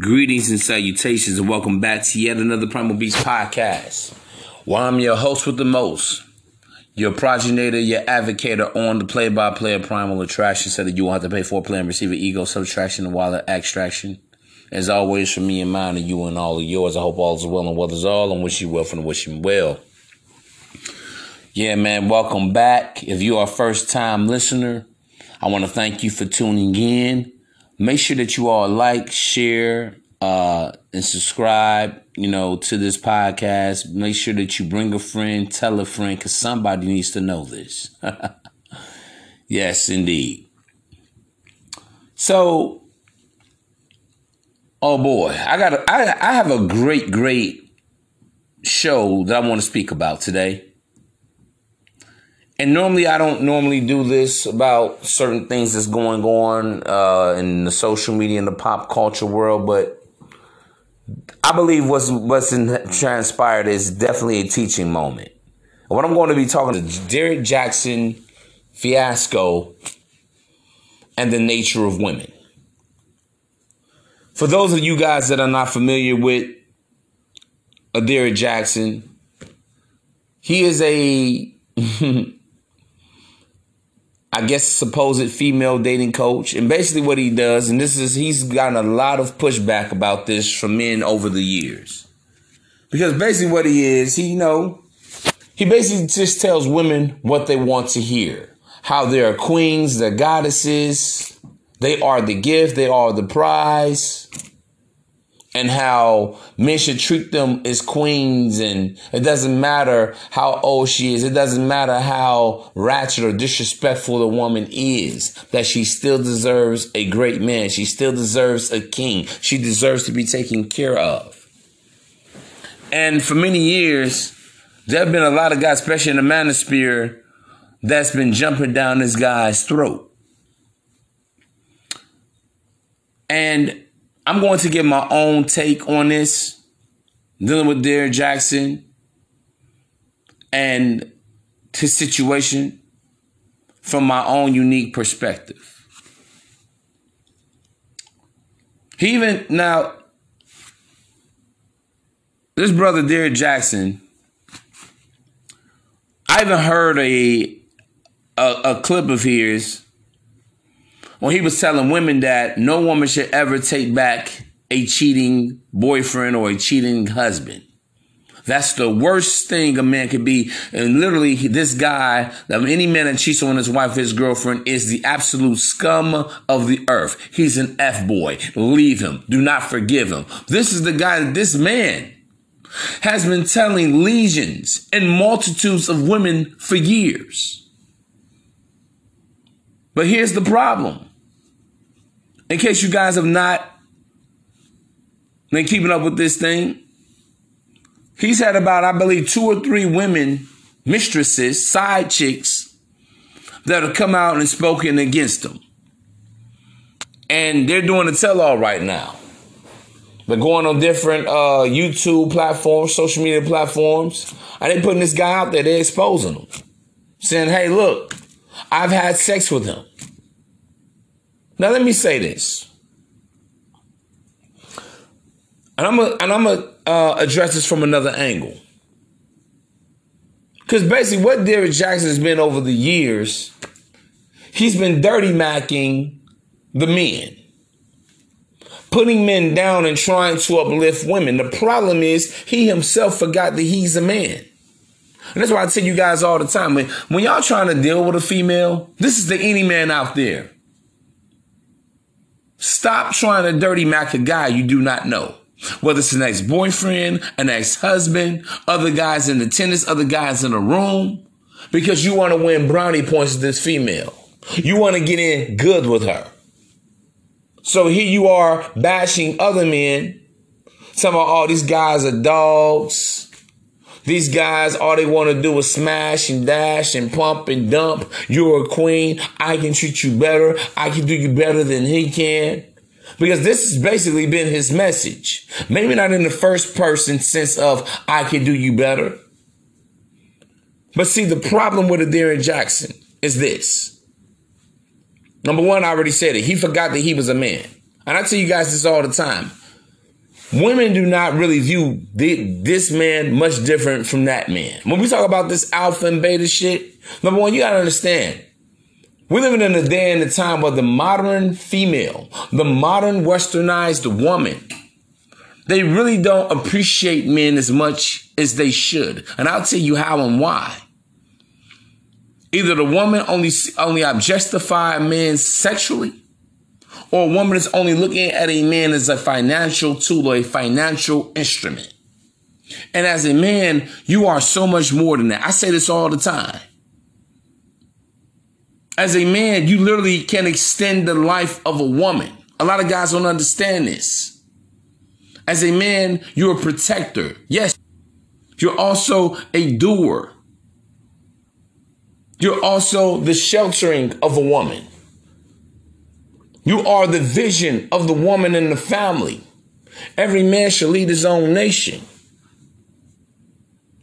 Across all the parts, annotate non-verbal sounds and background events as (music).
Greetings and salutations, and welcome back to yet another Primal Beast podcast. Well, I'm your host with the most, your progenitor, your advocator on the play by play of Primal Attraction, so that you won't have to pay for play and receive an ego subtraction and wallet extraction. As always, for me and mine, and you and all of yours, I hope all is well and well is all, and wish you well from wishing well. Yeah, man, welcome back. If you are a first time listener, I want to thank you for tuning in. Make sure that you all like, share, uh, and subscribe, you know, to this podcast. Make sure that you bring a friend, tell a friend, because somebody needs to know this. (laughs) yes, indeed. So, oh boy, I got, a, I, I have a great, great show that I want to speak about today. And normally, I don't normally do this about certain things that's going on uh, in the social media and the pop culture world, but I believe what's what's transpired is definitely a teaching moment. What I'm going to be talking to Derrick Jaxn fiasco and the nature of women. For those of you guys that are not familiar with Derrick Jaxn, he is a (laughs) I guess supposed female dating coach. And basically what he does, and this is he's gotten a lot of pushback about this from men over the years. Because basically what he is, he you know, he basically just tells women what they want to hear. How they're queens, they're goddesses, they are the gift, they are the prize and how men should treat them as queens and it doesn't matter how old she is. It doesn't matter how ratchet or disrespectful the woman is that she still deserves a great man. She still deserves a king. She deserves to be taken care of. And for many years there have been a lot of guys especially in the manosphere that's been jumping down this guy's throat. And I'm going to give my own take on this, dealing with Derrick Jaxn and his situation from my own unique perspective. He even now, this brother Derrick Jaxn. I even heard a, a, a clip of his when he was telling women that no woman should ever take back a cheating boyfriend or a cheating husband. That's the worst thing a man could be. And literally, this guy, any man that cheats on his wife, his girlfriend, is the absolute scum of the earth. He's an F boy. Leave him. Do not forgive him. This is the guy that this man has been telling legions and multitudes of women for years. But here's the problem in case you guys have not been keeping up with this thing, he's had about, I believe, two or three women, mistresses, side chicks, that have come out and spoken against him. And they're doing a tell all right now. They're going on different uh, YouTube platforms, social media platforms. And they putting this guy out there, they're exposing him. Saying, hey, look, I've had sex with him. Now let me say this, and I'm a, and I'm gonna uh, address this from another angle, because basically what Derrick Jaxn has been over the years, he's been dirty macking the men, putting men down and trying to uplift women. The problem is he himself forgot that he's a man. And that's why I tell you guys all the time when, when y'all trying to deal with a female, this is the any man out there. Stop trying to dirty mac a guy you do not know. Whether it's an ex-boyfriend, an ex-husband, other guys in the tennis, other guys in the room, because you want to win brownie points with this female. You want to get in good with her. So here you are bashing other men, Some about all these guys are dogs. These guys, all they want to do is smash and dash and pump and dump. You're a queen. I can treat you better. I can do you better than he can. Because this has basically been his message. Maybe not in the first person sense of I can do you better. But see, the problem with Derrick Jaxn is this. Number one, I already said it. He forgot that he was a man. And I tell you guys this all the time. Women do not really view this man much different from that man. When we talk about this alpha and beta shit, number one, you gotta understand. We're living in a day and a time where the modern female, the modern westernized woman, they really don't appreciate men as much as they should. And I'll tell you how and why. Either the woman only only objectify men sexually, or a woman is only looking at a man as a financial tool or a financial instrument. And as a man, you are so much more than that. I say this all the time. As a man, you literally can extend the life of a woman. A lot of guys don't understand this. As a man, you're a protector. Yes, you're also a doer. You're also the sheltering of a woman. You are the vision of the woman in the family. Every man should lead his own nation.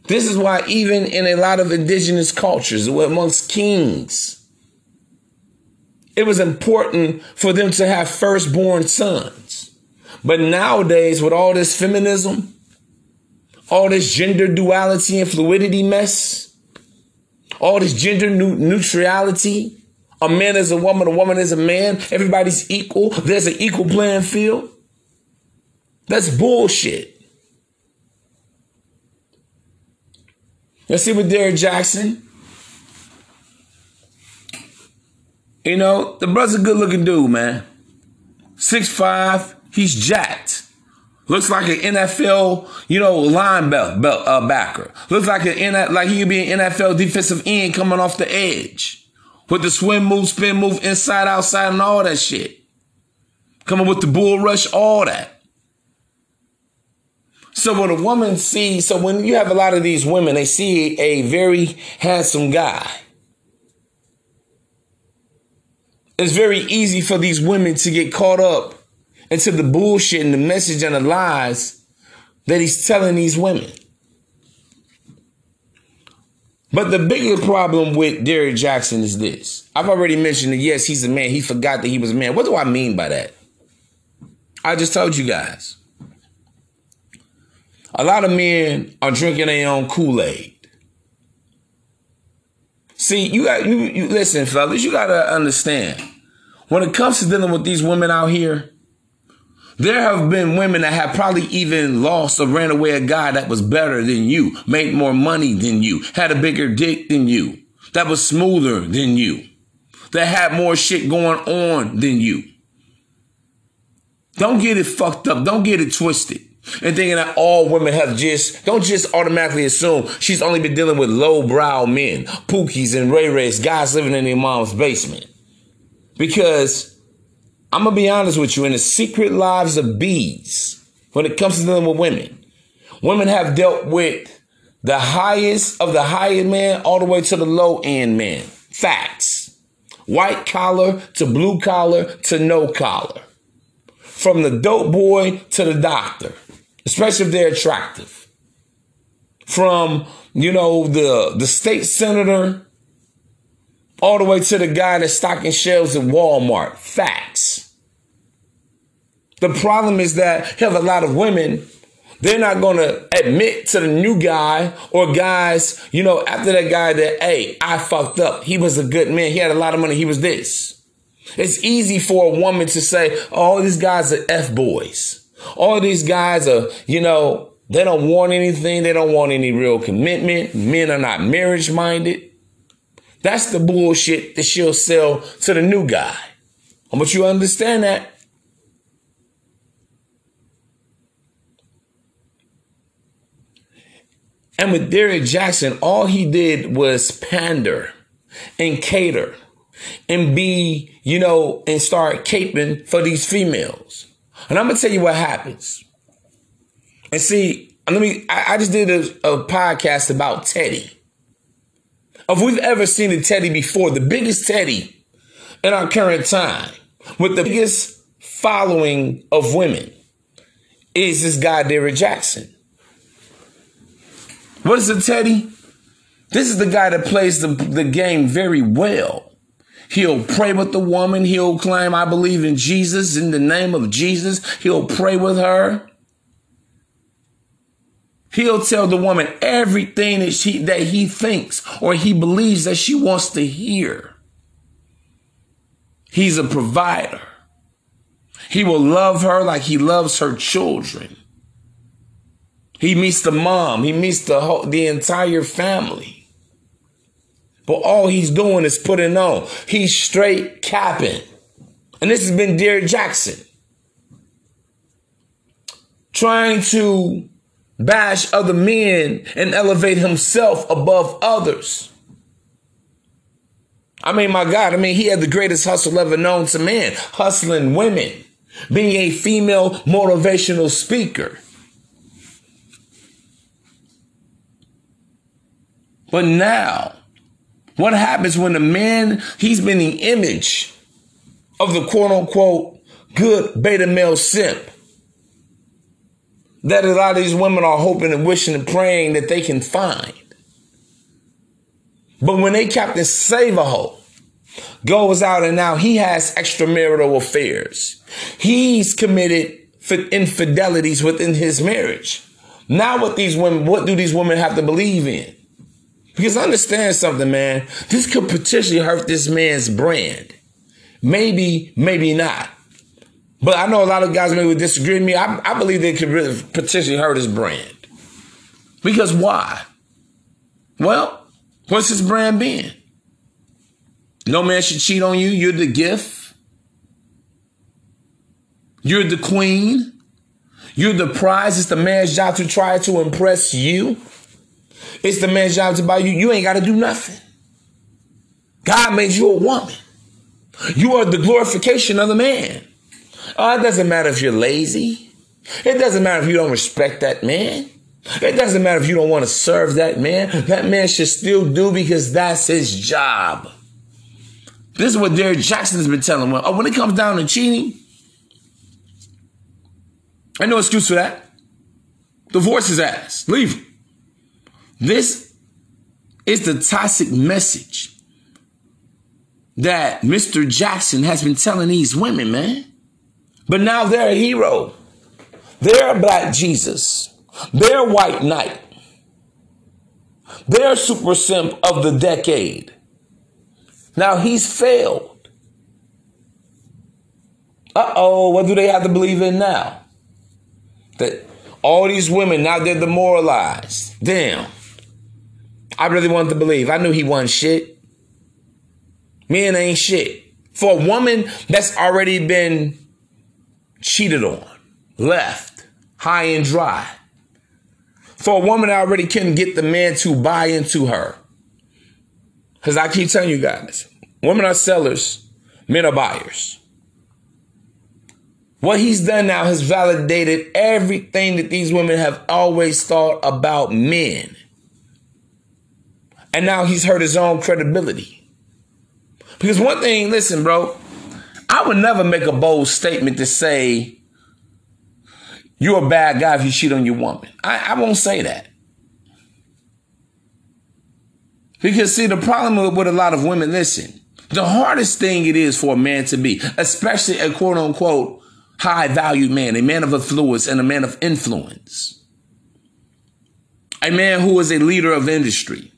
This is why, even in a lot of indigenous cultures, amongst kings, it was important for them to have firstborn sons. But nowadays, with all this feminism, all this gender duality and fluidity mess, all this gender neutrality, a man is a woman, a woman is a man. Everybody's equal. There's an equal playing field. That's bullshit. Let's see with Derrick Jaxn. You know, the brother's a good looking dude, man. Six five, he's jacked. Looks like an NFL, you know, line belt, belt uh, backer. Looks like an like he could be an NFL defensive end coming off the edge. With the swim move, spin move, inside, outside, and all that shit. Coming with the bull rush, all that. So when a woman sees, so when you have a lot of these women, they see a very handsome guy. It's very easy for these women to get caught up into the bullshit and the message and the lies that he's telling these women. But the bigger problem with Derrick Jaxn is this. I've already mentioned that yes, he's a man. He forgot that he was a man. What do I mean by that? I just told you guys. A lot of men are drinking their own Kool-Aid. See, you got you, you listen, fellas, you gotta understand. When it comes to dealing with these women out here, there have been women that have probably even lost or ran away a guy that was better than you, made more money than you, had a bigger dick than you, that was smoother than you, that had more shit going on than you. Don't get it fucked up. Don't get it twisted. And thinking that all women have just, don't just automatically assume she's only been dealing with lowbrow men, pookies and ray rays, guys living in their mom's basement. Because I'm gonna be honest with you, in the secret lives of bees, when it comes to dealing with women, women have dealt with the highest of the high end man all the way to the low end man. Facts. White collar to blue collar to no collar. From the dope boy to the doctor, especially if they're attractive. From, you know, the, the state senator all the way to the guy that's stocking shelves at Walmart. Facts. The problem is that you have a lot of women, they're not going to admit to the new guy or guys, you know, after that guy that, hey, I fucked up. He was a good man. He had a lot of money. He was this. It's easy for a woman to say, oh, these guys are F boys. All these guys are, you know, they don't want anything. They don't want any real commitment. Men are not marriage minded. That's the bullshit that she'll sell to the new guy. I want you to understand that. And with Derrick Jaxn, all he did was pander and cater and be, you know, and start caping for these females. And I'm gonna tell you what happens. And see, let me, I, I just did a, a podcast about Teddy if we've ever seen a Teddy before, the biggest Teddy in our current time, with the biggest following of women, is this guy, Derrick Jaxn. What is a Teddy? This is the guy that plays the, the game very well. He'll pray with the woman. He'll claim, I believe in Jesus, in the name of Jesus. He'll pray with her. He'll tell the woman everything that she that he thinks or he believes that she wants to hear. He's a provider. He will love her like he loves her children. He meets the mom. He meets the whole, the entire family. But all he's doing is putting on. He's straight capping. And this has been Derrick Jaxn. Trying to bash other men and elevate himself above others. I mean, my God, I mean, he had the greatest hustle ever known to man, hustling women, being a female motivational speaker. But now, what happens when the man, he's been the image of the quote unquote good beta male simp? That a lot of these women are hoping and wishing and praying that they can find. But when they Captain Save-A-Hoe goes out and now he has extramarital affairs, he's committed infidelities within his marriage. Now, what these women, what do these women have to believe in? Because understand something, man. This could potentially hurt this man's brand. Maybe, maybe not. But I know a lot of guys maybe would disagree with me. I, I believe they could really potentially hurt his brand. Because why? Well, what's his brand being? No man should cheat on you. You're the gift. You're the queen. You're the prize. It's the man's job to try to impress you. It's the man's job to buy you. You ain't got to do nothing. God made you a woman. You are the glorification of the man. Oh, it doesn't matter if you're lazy. It doesn't matter if you don't respect that man. It doesn't matter if you don't want to serve that man. That man should still do because that's his job. This is what Derrick Jaxn has been telling me. Oh, when it comes down to cheating, I no excuse for that. Divorce his ass. Leave him. This is the toxic message that Mr. Jaxn has been telling these women, man. But now they're a hero. They're a black Jesus. They're white knight. They're super simp of the decade. Now he's failed. Uh oh, what do they have to believe in now? That all these women now they're demoralized. Damn. I really wanted to believe. I knew he wasn't shit. Men ain't shit. For a woman that's already been cheated on, left, high and dry. For a woman that already couldn't get the man to buy into her. Because I keep telling you guys, women are sellers, men are buyers. What he's done now has validated everything that these women have always thought about men. And now he's hurt his own credibility. Because one thing, listen, bro, I would never make a bold statement to say you're a bad guy if you cheat on your woman. I, I won't say that. Because see, the problem with, with a lot of women, listen, the hardest thing it is for a man to be, especially a quote unquote high value man, a man of affluence and a man of influence, a man who is a leader of industry,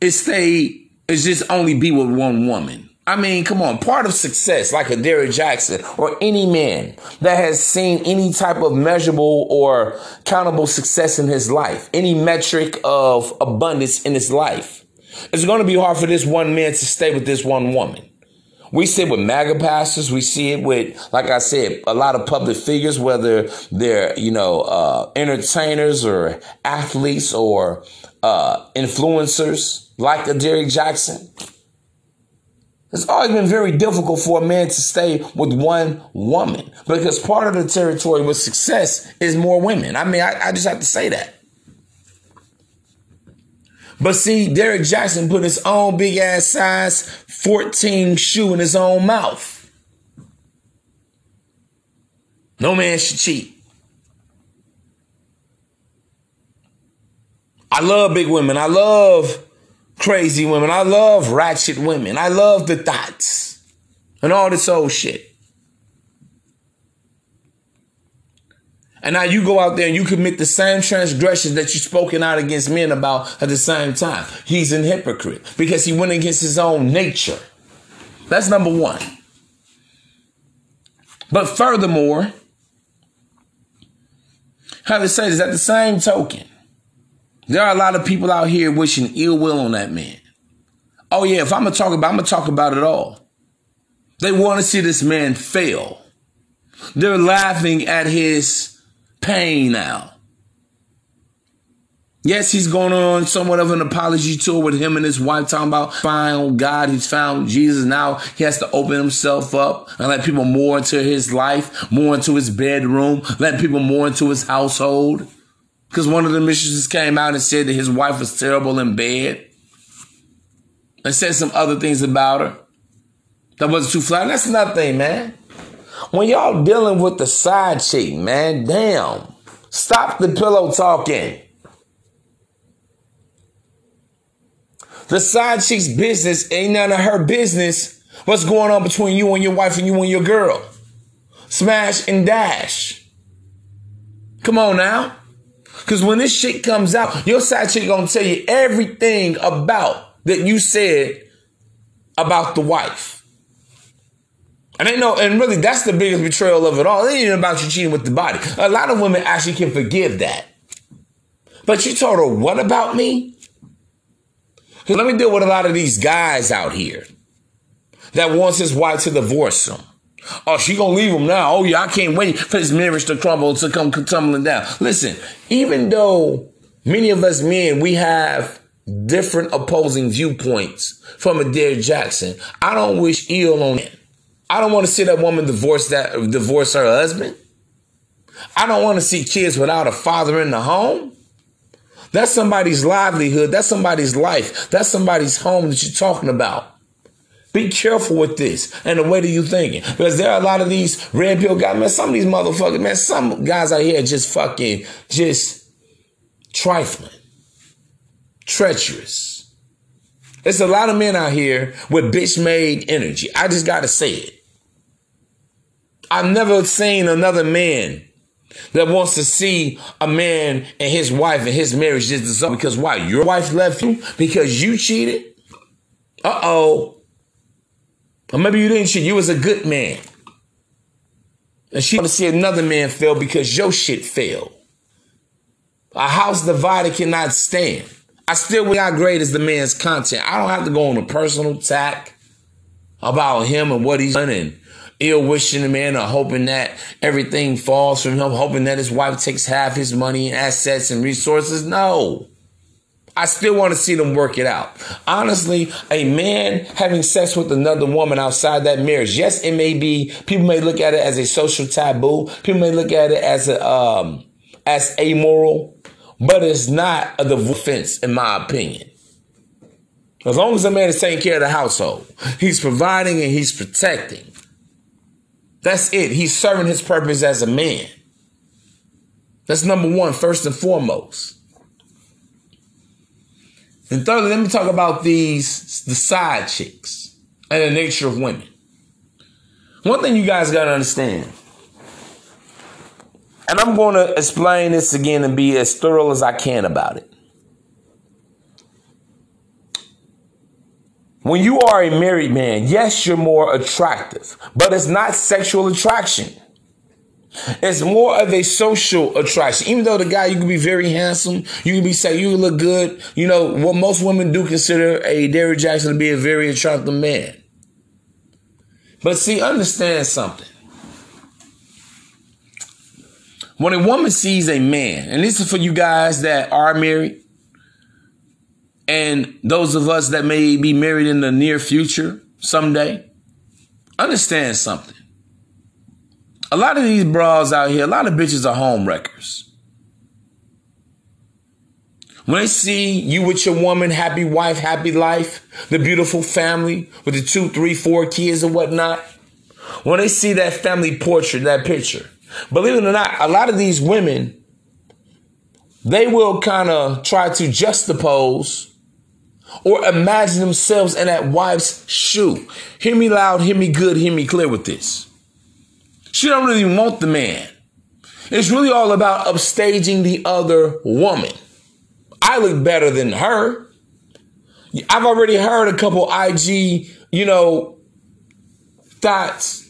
is stay is just only be with one woman. I mean, come on, part of success, like a Derrick Jaxn or any man that has seen any type of measurable or countable success in his life, any metric of abundance in his life, it's going to be hard for this one man to stay with this one woman. We see it with MAGA pastors. We see it with, like I said, a lot of public figures, whether they're, you know, uh, entertainers or athletes or uh, influencers like a Derrick Jaxn. It's always been very difficult for a man to stay with one woman because part of the territory with success is more women. I mean, I, I just have to say that. But see, Derrick Jaxn put his own big ass size 14 shoe in his own mouth. No man should cheat. I love big women. I love crazy women. I love ratchet women. I love the thoughts and all this old shit. And now you go out there and you commit the same transgressions that you spoken out against men about at the same time. He's an hypocrite because he went against his own nature. That's number one. But furthermore, how to say is at the same token, there are a lot of people out here wishing ill will on that man. Oh yeah, if I'm gonna talk about, I'm gonna talk about it all. They want to see this man fail. They're laughing at his pain now. Yes, he's going on somewhat of an apology tour with him and his wife talking about found God, he's found Jesus. Now he has to open himself up and let people more into his life, more into his bedroom, let people more into his household. Because one of the mistresses came out and said that his wife was terrible in bed. And said some other things about her that wasn't too flat. that's nothing, man. When y'all dealing with the side chick, man, damn. Stop the pillow talking. The side chick's business ain't none of her business. What's going on between you and your wife and you and your girl? Smash and dash. Come on now. Cause when this shit comes out, your side chick gonna tell you everything about that you said about the wife. And they know, and really that's the biggest betrayal of it all. It ain't about you cheating with the body. A lot of women actually can forgive that. But you told her, what about me? Let me deal with a lot of these guys out here that wants his wife to divorce him. Oh, she gonna leave him now. Oh yeah, I can't wait for his marriage to crumble to come tumbling down. Listen, even though many of us men we have different opposing viewpoints from Adair Jaxn, I don't wish ill on him. I don't want to see that woman divorce that divorce her husband. I don't want to see kids without a father in the home. That's somebody's livelihood. That's somebody's life. That's somebody's home that you're talking about. Be careful with this and the way that you thinking. Because there are a lot of these red pill guys, man. Some of these motherfuckers, man, some guys out here just fucking just trifling, treacherous. There's a lot of men out here with bitch made energy. I just gotta say it. I've never seen another man that wants to see a man and his wife and his marriage just dissolve because why? Your wife left you because you cheated? Uh oh. Or maybe you didn't cheat. You was a good man. And she want to see another man fail because your shit failed. A house divided cannot stand. I still not great as the man's content. I don't have to go on a personal attack about him and what he's done and ill wishing the man or hoping that everything falls from him, hoping that his wife takes half his money and assets and resources. No. I still want to see them work it out. Honestly, a man having sex with another woman outside that marriage, yes, it may be, people may look at it as a social taboo. People may look at it as a, um, as amoral, but it's not a offense in my opinion. As long as the man is taking care of the household, he's providing and he's protecting. That's it. He's serving his purpose as a man. That's number one, first and foremost. And thirdly, let me talk about these the side chicks and the nature of women. One thing you guys gotta understand, and I'm gonna explain this again and be as thorough as I can about it. When you are a married man, yes, you're more attractive, but it's not sexual attraction. It's more of a social attraction. Even though the guy, you can be very handsome, you can be say you look good. You know what most women do consider a Derrick Jaxn to be a very attractive man. But see, understand something. When a woman sees a man, and this is for you guys that are married, and those of us that may be married in the near future someday, understand something. A lot of these bras out here, a lot of bitches are home wreckers. When they see you with your woman, happy wife, happy life, the beautiful family with the two, three, four kids and whatnot, when they see that family portrait, that picture, believe it or not, a lot of these women, they will kind of try to juxtapose or imagine themselves in that wife's shoe. Hear me loud, hear me good, hear me clear with this. She don't really want the man. It's really all about upstaging the other woman. I look better than her. I've already heard a couple IG, you know, thoughts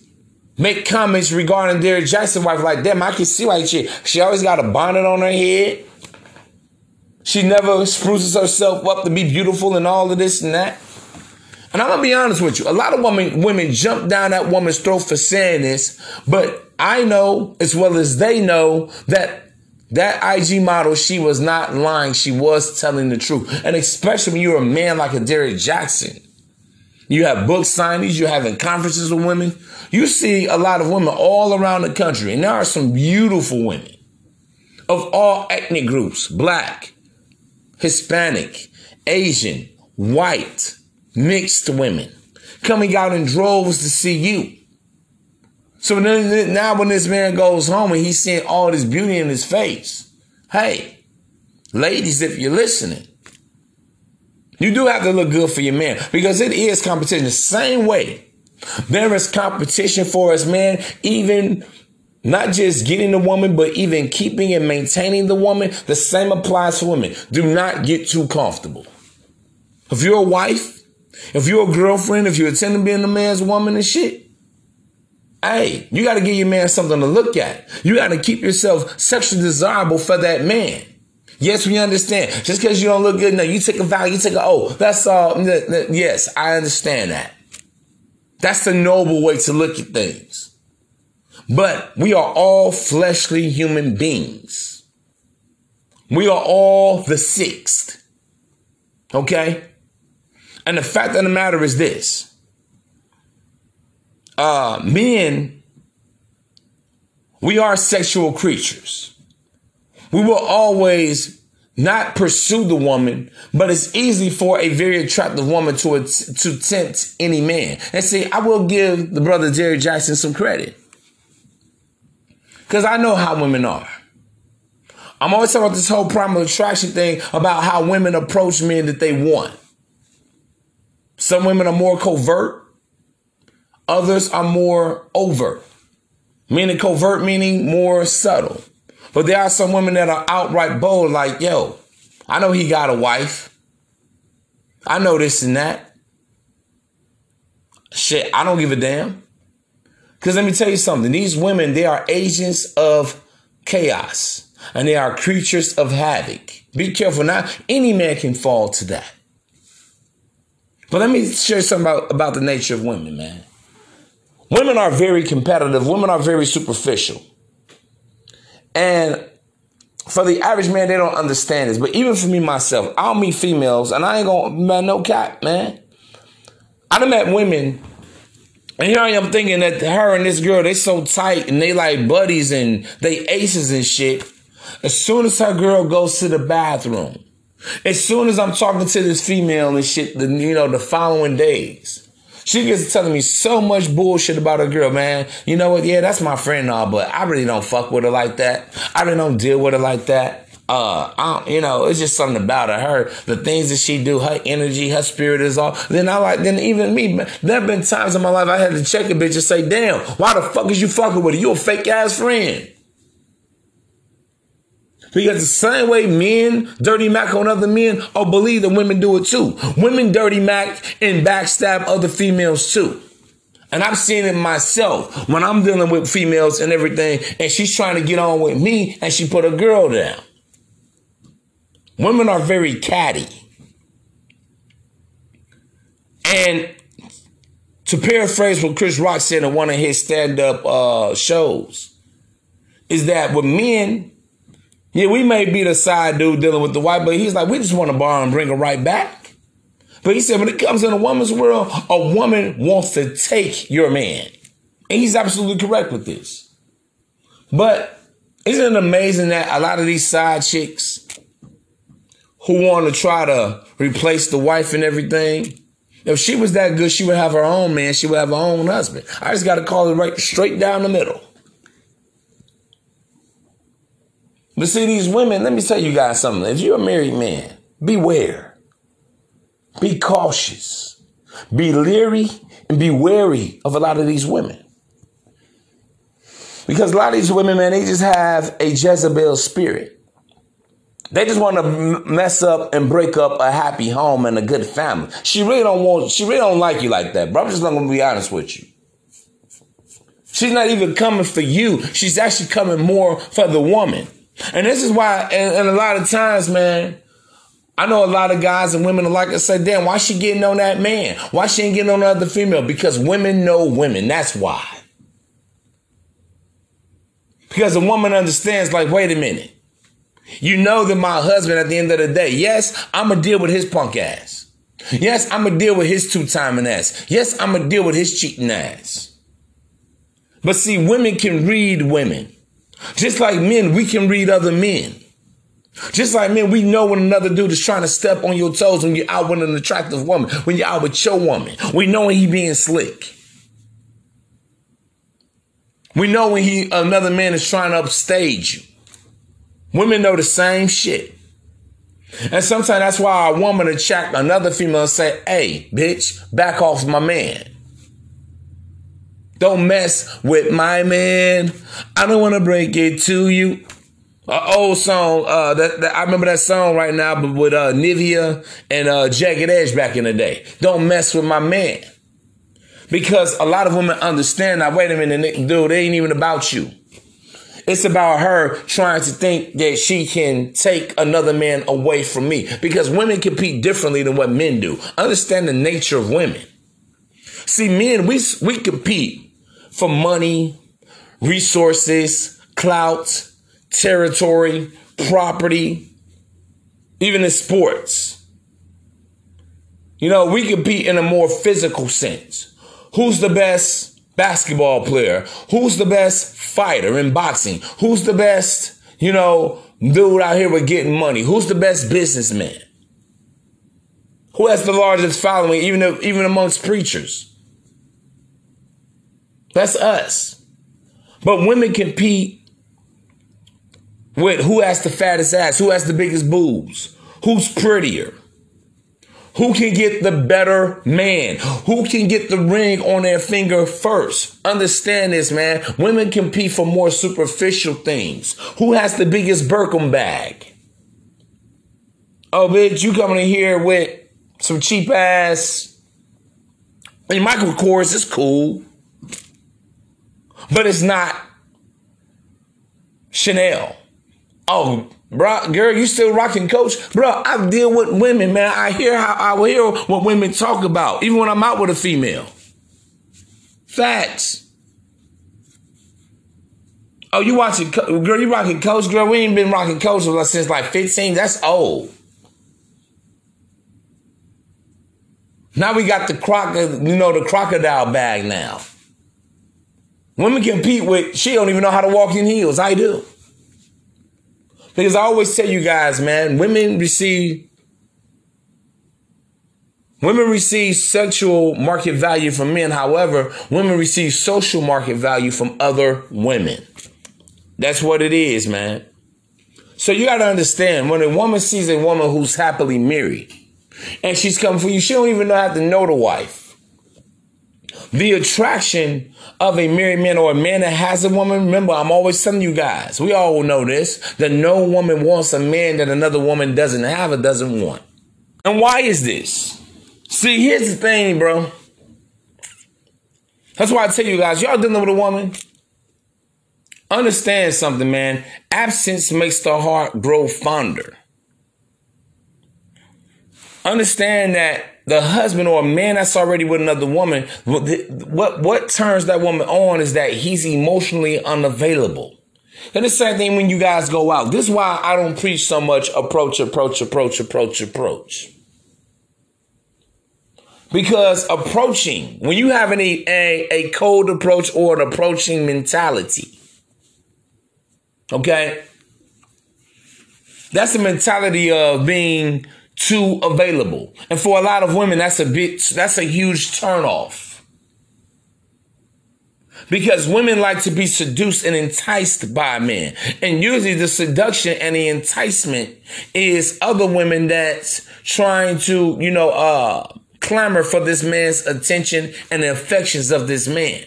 make comments regarding Derrick Jaxn wife like, damn, I can see why she she always got a bonnet on her head. She never spruces herself up to be beautiful and all of this and that. And I'm gonna be honest with you, a lot of women women jump down that woman's throat for saying this, but I know as well as they know that that IG model, she was not lying. She was telling the truth. And especially when you're a man like a Derrick Jaxn. You have book signings, you're having conferences with women. You see a lot of women all around the country, and there are some beautiful women of all ethnic groups black, Hispanic, Asian, white, mixed women coming out in droves to see you. So now when this man goes home and he's seeing all this beauty in his face, hey, ladies, if you're listening, you do have to look good for your man because it is competition. The same way there is competition for us, man, even not just getting the woman, but even keeping and maintaining the woman. The same applies for women. Do not get too comfortable. If you're a wife, if you're a girlfriend, if you're attending being a man's woman and shit, hey, you got to give your man something to look at. You got to keep yourself sexually desirable for that man. Yes, we understand. Just because you don't look good, no, you take a vow, you take a oh, that's all. Yes, I understand that. That's the noble way to look at things. But we are all fleshly human beings. We are all the sixth. Okay? And the fact of the matter is this. Uh, men, we are sexual creatures. We will always not pursue the woman, but it's easy for a very attractive woman to, to tempt any man. And see, I will give the brother Jerry Jaxn some credit. Because I know how women are. I'm always talking about this whole primal attraction thing about how women approach men that they want. Some women are more covert, others are more overt. Meaning covert, meaning more subtle. But there are some women that are outright bold, like, yo, I know he got a wife. I know this and that. Shit, I don't give a damn. Because let me tell you something these women, they are agents of chaos and they are creatures of havoc. Be careful now. Any man can fall to that. But let me share something about, about the nature of women, man. Women are very competitive, women are very superficial. And for the average man, they don't understand this. But even for me myself, I'll meet females, and I ain't gonna man no cap, man. I done met women, and here I am thinking that her and this girl, they so tight and they like buddies and they aces and shit. As soon as her girl goes to the bathroom, as soon as I'm talking to this female and shit, the, you know, the following days, she gets telling me so much bullshit about her girl, man. You know what? Yeah, that's my friend all, but I really don't fuck with her like that. I really don't deal with her like that. Uh, I you know, it's just something about her. Her, the things that she do, her energy, her spirit is all. Then I like, then even me, man, there have been times in my life I had to check a bitch and say, damn, why the fuck is you fucking with her? You a fake ass friend. Because the same way men dirty mac on other men, or believe that women do it too. Women dirty mac and backstab other females too. And I've seen it myself when I'm dealing with females and everything, and she's trying to get on with me and she put a girl down. Women are very catty. And to paraphrase what Chris Rock said in one of his stand up uh, shows, is that with men, yeah, we may be the side dude dealing with the wife, but he's like, we just want to borrow and bring her right back. But he said, when it comes in a woman's world, a woman wants to take your man. And he's absolutely correct with this. But isn't it amazing that a lot of these side chicks who want to try to replace the wife and everything, if she was that good, she would have her own man. She would have her own husband. I just got to call it right straight down the middle. But see, these women, let me tell you guys something. If you're a married man, beware. Be cautious. Be leery and be wary of a lot of these women. Because a lot of these women, man, they just have a Jezebel spirit. They just want to mess up and break up a happy home and a good family. She really don't want, she really don't like you like that, bro. I'm just not gonna be honest with you. She's not even coming for you. She's actually coming more for the woman. And this is why, and, and a lot of times, man, I know a lot of guys and women are like to say, damn, why she getting on that man? Why she ain't getting on another female? Because women know women. That's why. Because a woman understands, like, wait a minute. You know that my husband at the end of the day, yes, I'm gonna deal with his punk ass. Yes, I'm gonna deal with his two timing ass. Yes, I'm gonna deal with his cheating ass. But see, women can read women. Just like men, we can read other men. Just like men, we know when another dude is trying to step on your toes when you're out with an attractive woman, when you're out with your woman. We know when he being slick. We know when he another man is trying to upstage you. Women know the same shit. And sometimes that's why a woman attract another female and say, hey, bitch, back off my man. Don't mess with my man. I don't want to break it to you. An old song, uh, that, that, I remember that song right now, but with uh, Nivea and uh, Jagged Edge back in the day. Don't mess with my man. Because a lot of women understand that, wait a minute, dude, it ain't even about you. It's about her trying to think that she can take another man away from me because women compete differently than what men do. Understand the nature of women. See, men, we, we compete for money, resources, clout, territory, property, even in sports. You know, we compete in a more physical sense. Who's the best basketball player? Who's the best fighter in boxing? Who's the best, you know, dude out here with getting money? Who's the best businessman? Who has the largest following, even if, even amongst preachers? That's us. But women compete with who has the fattest ass, who has the biggest boobs, who's prettier, who can get the better man? Who can get the ring on their finger first? Understand this, man. Women compete for more superficial things. Who has the biggest Birkin bag? Oh, bitch, you coming in here with some cheap ass. I mean, Michael Kors is cool, but it's not Chanel. Oh, Bro, girl, you still rocking coach? Bro, I deal with women, man. I hear how I hear what women talk about, even when I'm out with a female. Facts. Oh, you watching, girl, you rocking coach, girl? We ain't been rocking coach since like 15. That's old. Now we got the croc, you know, the crocodile bag now. Women compete with, she don't even know how to walk in heels. I do. Because I always tell you guys, man, women receive women receive sexual market value from men. However, women receive social market value from other women. That's what it is, man. So you got to understand when a woman sees a woman who's happily married and she's coming for you, she don't even know how to know the wife the attraction of a married man or a man that has a woman. Remember, I'm always telling you guys, we all know this, that no woman wants a man that another woman doesn't have or doesn't want. And why is this? See, here's the thing, bro. That's why I tell you guys, y'all dealing with a woman. Understand something, man. Absence makes the heart grow fonder. Understand that the husband or a man that's already with another woman, what what turns that woman on is that he's emotionally unavailable. And the same thing when you guys go out. This is why I don't preach so much approach, approach, approach, approach, approach. Because approaching, when you have any a, a cold approach or an approaching mentality, okay, that's the mentality of being too available. And for a lot of women, that's a bit, that's a huge turnoff. Because women like to be seduced and enticed by men. And usually the seduction and the enticement is other women that's trying to, you know, uh, clamor for this man's attention and the affections of this man.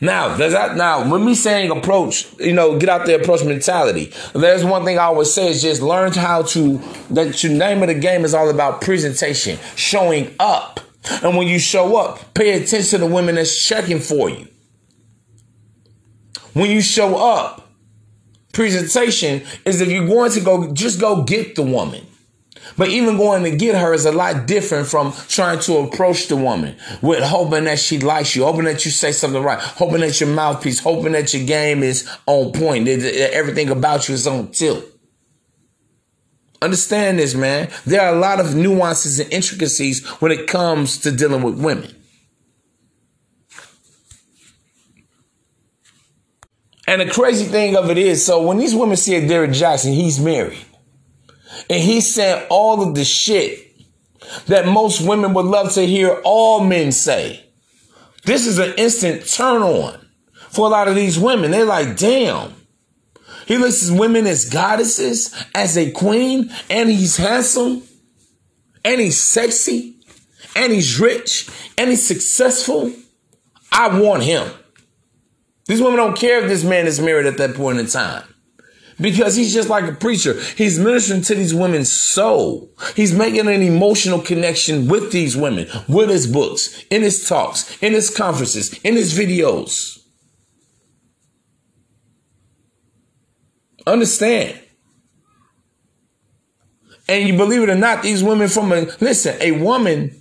Now, does that now when me saying approach, you know, get out there approach mentality. There's one thing I always say is just learn how to that your name of the game is all about presentation, showing up. And when you show up, pay attention to the women that's checking for you. When you show up, presentation is if you're going to go just go get the woman. But even going to get her is a lot different from trying to approach the woman with hoping that she likes you, hoping that you say something right, hoping that your mouthpiece, hoping that your game is on point, that everything about you is on tilt. Understand this, man. There are a lot of nuances and intricacies when it comes to dealing with women. And the crazy thing of it is, so when these women see Derrick Jaxn, he's married. And he said all of the shit that most women would love to hear all men say. This is an instant turn on for a lot of these women. They're like, damn. He lists women as goddesses, as a queen, and he's handsome, and he's sexy, and he's rich, and he's successful. I want him. These women don't care if this man is married at that point in time because he's just like a preacher. He's ministering to these women's soul. He's making an emotional connection with these women, with his books, in his talks, in his conferences, in his videos. Understand. And you believe it or not, these women from a listen, a woman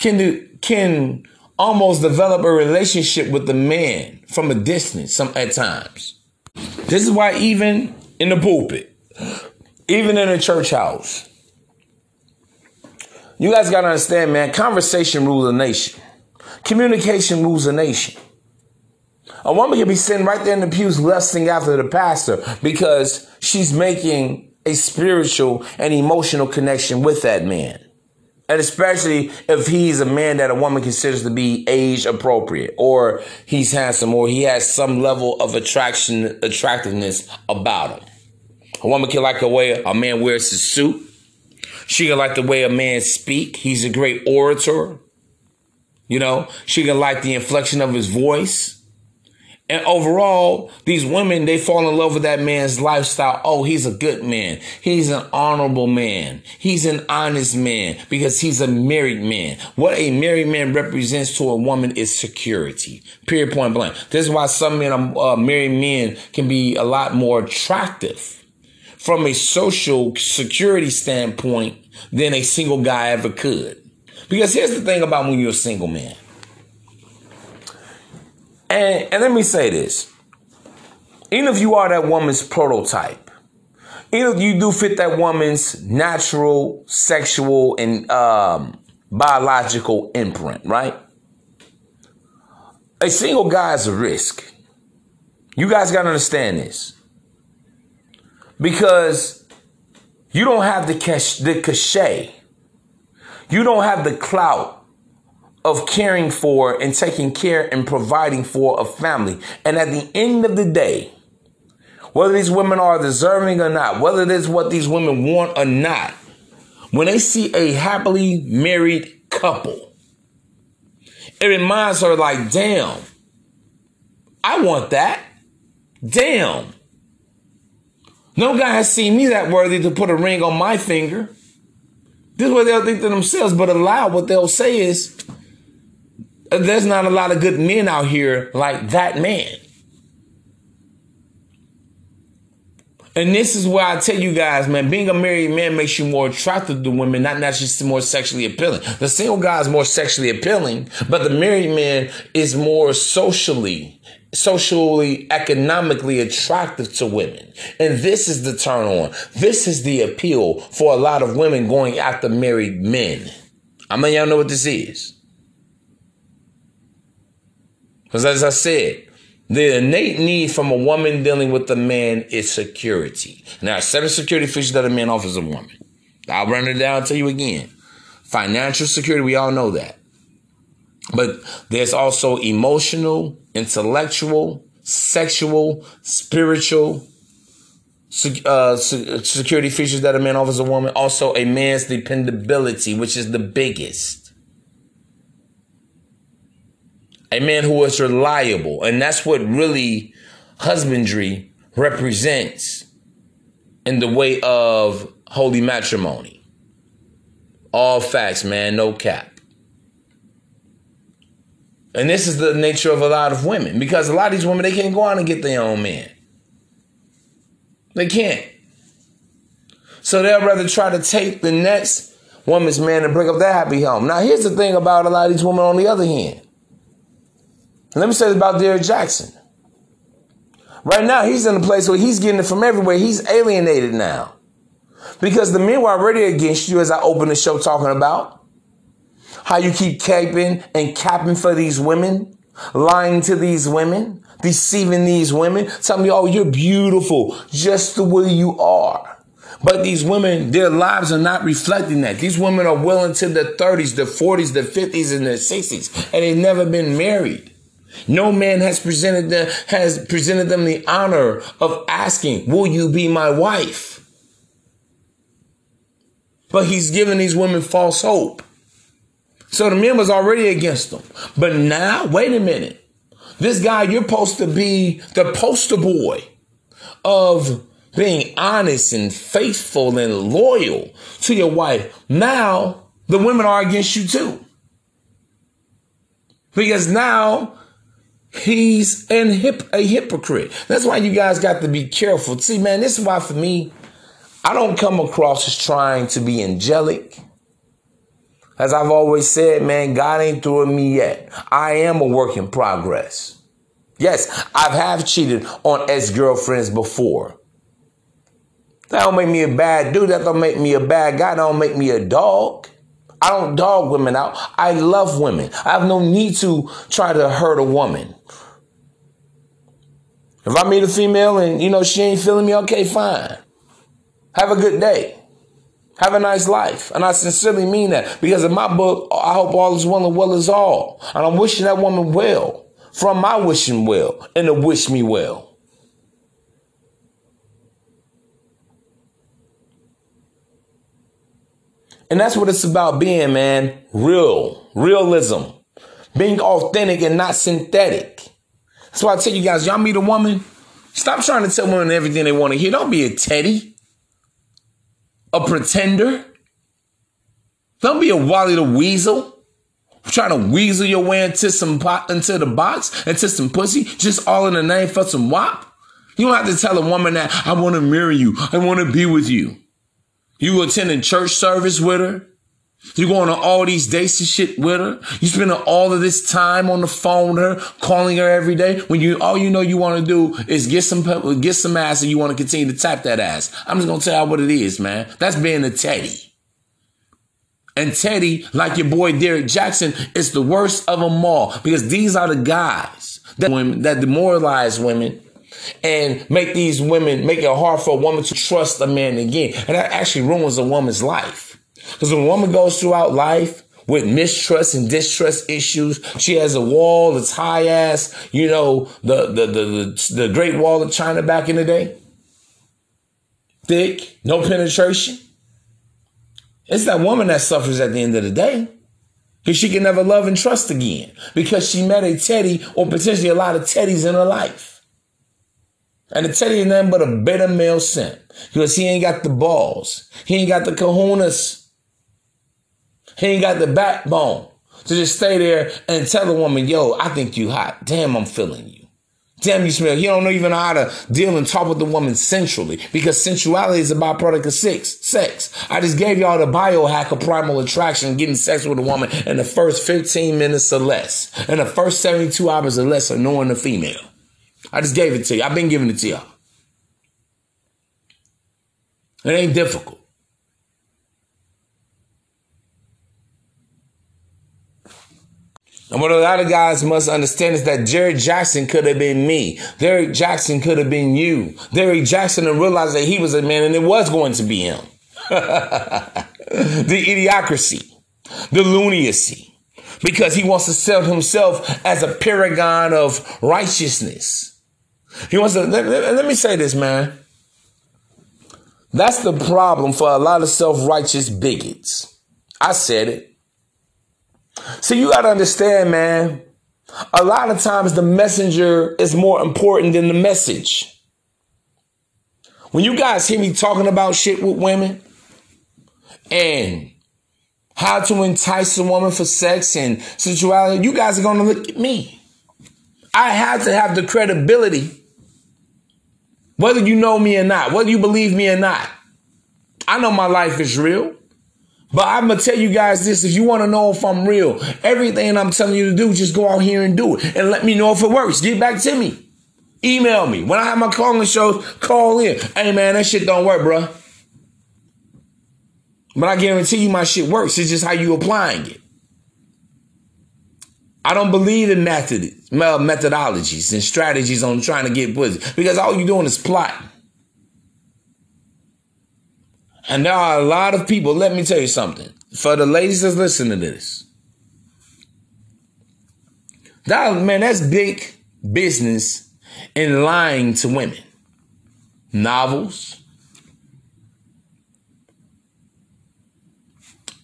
can do, can almost develop a relationship with the man from a distance some at times. This is why even in the pulpit, even in a church house, you guys got to understand, man, conversation rules a nation. Communication rules a nation. A woman can be sitting right there in the pews lusting after the pastor because she's making a spiritual and emotional connection with that man. And especially if he's a man that a woman considers to be age appropriate, or he's handsome, or he has some level of attraction, attractiveness about him. A woman can like the way a man wears his suit. She can like the way a man speak. He's a great orator. You know, she can like the inflection of his voice. And overall, these women, they fall in love with that man's lifestyle. Oh, he's a good man. He's an honorable man. He's an honest man because he's a married man. What a married man represents to a woman is security. Period, point blank. This is why some men, uh, married men can be a lot more attractive from a social security standpoint than a single guy ever could. Because here's the thing about when you're a single man. And, and let me say this. Even if you are that woman's prototype, even if you do fit that woman's natural, sexual, and um, biological imprint, right? A single guy is a risk. You guys got to understand this. Because you don't have the, cash, the cachet. You don't have the clout of caring for and taking care and providing for a family. And at the end of the day, whether these women are deserving or not, whether is what these women want or not, when they see a happily married couple, it reminds her like, damn, I want that. Damn. No guy has seen me that worthy to put a ring on my finger. This is what they'll think to themselves, but aloud, what they'll say is, there's not a lot of good men out here like that man. And this is why I tell you guys, man, being a married man makes you more attractive to women, not necessarily more sexually appealing. The single guy is more sexually appealing, but the married man is more socially, socially, economically attractive to women. And this is the turn on. This is the appeal for a lot of women going after married men. I mean, y'all know what this is. Because as I said, the innate need from a woman dealing with a man is security. Now, seven security features that a man offers a woman. I'll run it down to you again. Financial security, we all know that. But there's also emotional, intellectual, sexual, spiritual uh, security features that a man offers a woman. Also, a man's dependability, which is the biggest. A man who is reliable. And that's what really husbandry represents in the way of holy matrimony. All facts, man, no cap. And this is the nature of a lot of women because a lot of these women, they can't go out and get their own man. They can't. So they'll rather try to take the next woman's man and bring up their happy home. Now, here's the thing about a lot of these women on the other hand. Let me say about Derrick Jaxn. Right now, he's in a place where he's getting it from everywhere. He's alienated now. Because the men were already against you, as I opened the show talking about. How you keep caping and capping for these women, lying to these women, deceiving these women, telling me, oh, you're beautiful just the way you are. But these women, their lives are not reflecting that. These women are well into their 30s, their 40s, their 50s, and their 60s, and they've never been married. No man has presented them, has presented them the honor of asking, will you be my wife? But he's given these women false hope. So the men was already against them. But now, wait a minute. This guy, you're supposed to be the poster boy of being honest and faithful and loyal to your wife. Now the women are against you too. Because now he's an hip, a hypocrite. That's why you guys got to be careful. See, man, this is why for me, I don't come across as trying to be angelic. As I've always said, man, God ain't through with me yet. I am a work in progress. Yes, I've have cheated on ex-girlfriends before. That don't make me a bad dude. That don't make me a bad guy. That don't make me a dog. I don't dog women out. I love women. I have no need to try to hurt a woman. If I meet a female and, you know, she ain't feeling me, okay, fine. Have a good day. Have a nice life. And I sincerely mean that because in my book, I hope all is well and well is all. And I'm wishing that woman well from my wishing well and to wish me well. And that's what it's about being, man. Real, realism, being authentic and not synthetic. That's why I tell you guys, y'all meet a woman, stop trying to tell women everything they want to hear. Don't be a teddy, a pretender. Don't be a Wally the Weasel. Trying to weasel your way into some pot, into the box, into some pussy, just all in the name for some wop. You don't have to tell a woman that I want to marry you. I want to be with you. You attending church service with her. You going on all these dates and shit with her. You spending all of this time on the phone with her, calling her every day. When you all you know you want to do is get some get some ass, and you want to continue to tap that ass. I'm just gonna tell you what it is, man. That's being a teddy. And Teddy, like your boy Derrick Jaxn, is the worst of them all because these are the guys that women that demoralize women and make these women, make it hard for a woman to trust a man again. And that actually ruins a woman's life. Because when a woman goes throughout life with mistrust and distrust issues, she has a wall that's high ass, you know, the, the, the, the, Great Wall of China back in the day. Thick, no penetration. It's that woman that suffers at the end of the day. Because she can never love and trust again. Because she met a Teddy or potentially a lot of Teddies in her life. And to tell you nothing but a better male simp. Because he ain't got the balls. He ain't got the kahunas. He ain't got the backbone to just stay there and tell a woman, yo, I think you hot. Damn, I'm feeling you. Damn, you smell. He don't even know how to deal and talk with the woman sensually because sensuality is a byproduct of sex. Sex. I just gave y'all the biohack of primal attraction, getting sex with a woman in the first 15 minutes or less, in the first 72 hours or less of knowing the female. I just gave it to you. I've been giving it to y'all. It ain't difficult. And what a lot of guys must understand is that Derrick Jaxn could have been me. Derrick Jaxn could have been you. Derrick Jaxn and realized that he was a man and it was going to be him. (laughs) the idiocracy, the lunacy, because he wants to sell himself as a paragon of righteousness. He wants to, let, let, let me say this, man. That's the problem for a lot of self-righteous bigots. I said it. So you got to understand, man, A lot of times the messenger is more important than the message. When you guys hear me talking about shit with women and how to entice a woman for sex and sexuality, you guys are going to look at me. I have to have the credibility, whether you know me or not, whether you believe me or not. I know my life is real. But I'm gonna tell you guys this: if you want to know if I'm real, everything I'm telling you to do, just go out here and do it, and let me know if it works. Get back to me. Email me when I have my calling shows. Call in. Hey man, that shit don't work, bro. But I guarantee you, my shit works. It's just how you applying it. I don't believe in method, methodologies and strategies on trying to get pussy because all you're doing is plotting. And there are a lot of people, let me tell you something. For the ladies that's listening to this. That man, that's big business in lying to women. Novels.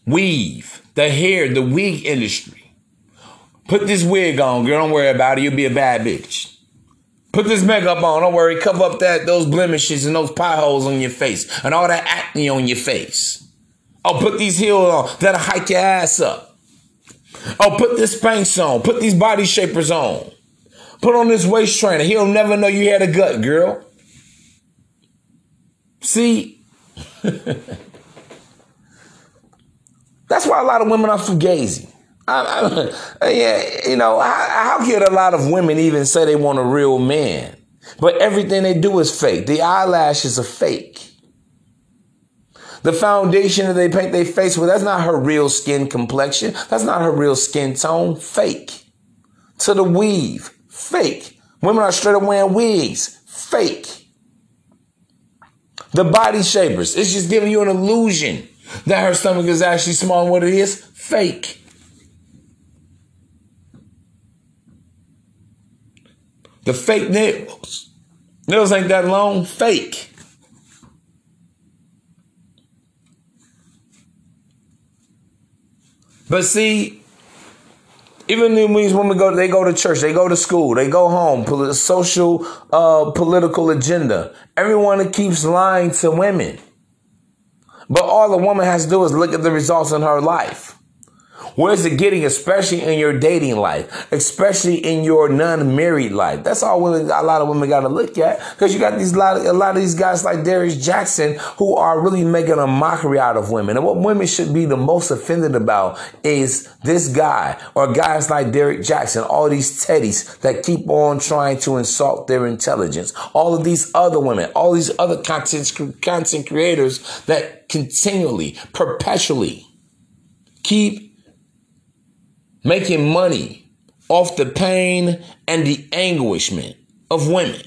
Weave. The hair, the wig industry. Put this wig on, girl. Don't worry about it. You'll be a bad bitch. Put this makeup on. Don't worry. Cover up that those blemishes and those potholes on your face and all that acne on your face. Oh, put these heels on. That'll hike your ass up. Oh, put this Spanx on. Put these body shapers on. Put on this waist trainer. He'll never know you had a gut, girl. See? (laughs) That's why a lot of women are fugazi. I, I, (laughs) yeah, you know, how, how can a lot of women even say they want a real man? But everything they do is fake. The eyelashes are fake. The foundation that they paint their face with, that's not her real skin complexion. That's not her real skin tone. Fake. To the weave. Fake. Women are straight up wearing wigs. Fake. The body shapers, it's just giving you an illusion that her stomach is actually small and what it is, fake. The fake nails. Nails ain't that long, fake. But see, even these women go, they go to church, they go to school, they go home, social, uh, political agenda. Everyone keeps lying to women. But all the woman has to do is look at the results in her life. Where's it getting, especially in your dating life, especially in your non-married life? That's all women, a lot of women got to look at because you got these lot, of a lot of these guys like Derrick Jaxn who are really making a mockery out of women. And what women should be the most offended about is this guy or guys like Derrick Jaxn, all these teddies that keep on trying to insult their intelligence. All of these other women, all these other content content creators that continually, perpetually keep making money off the pain and the anguishment of women.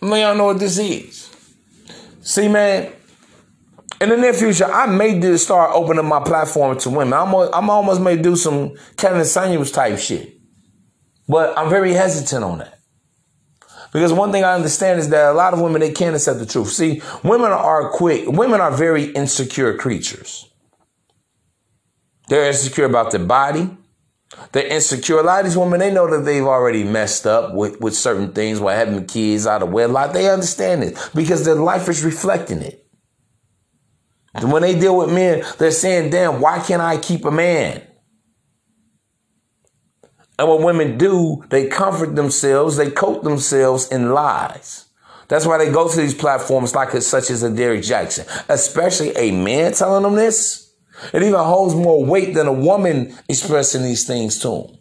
Let y'all know what this is. See, man, in the near future, I may do start opening my platform to women. I'm, I'm almost may do some Kevin Samuels type shit. But I'm very hesitant on that. Because one thing I understand is that a lot of women, they can't accept the truth. See, women are quick. Women are very insecure creatures. They're insecure about their body. They're insecure. A lot of these women, they know that they've already messed up with, with certain things while having kids out of wedlock. They understand it because their life is reflecting it. And when they deal with men, they're saying, damn, why can't I keep a man? And what women do, they comfort themselves, they coat themselves in lies. That's why they go to these platforms like such as a Derrick Jaxn, especially a man telling them this. It even holds more weight than a woman expressing these things to him.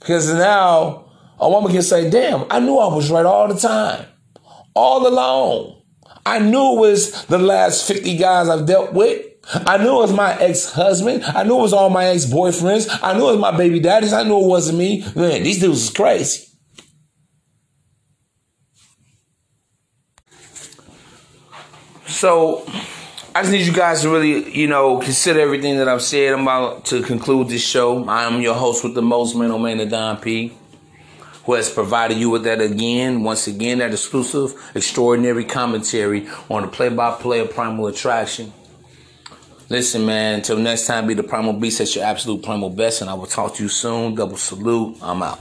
Because now a woman can say, damn, I knew I was right all the time, all along. I knew it was the last 50 guys I've dealt with. I knew it was my ex-husband. I knew it was all my ex-boyfriends. I knew it was my baby daddies. I knew it wasn't me. Man, these dudes is crazy. So I just need you guys to really, you know, consider everything that I've said. I'm about to conclude this show. I am your host with the most, mental man, oh, man, Don P, who has provided you with that again, once again, that exclusive, extraordinary commentary on the play-by-play of Primal Attraction. Listen, man, until next time, be the primal beast at your absolute primal best, and I will talk to you soon. Double salute. I'm out.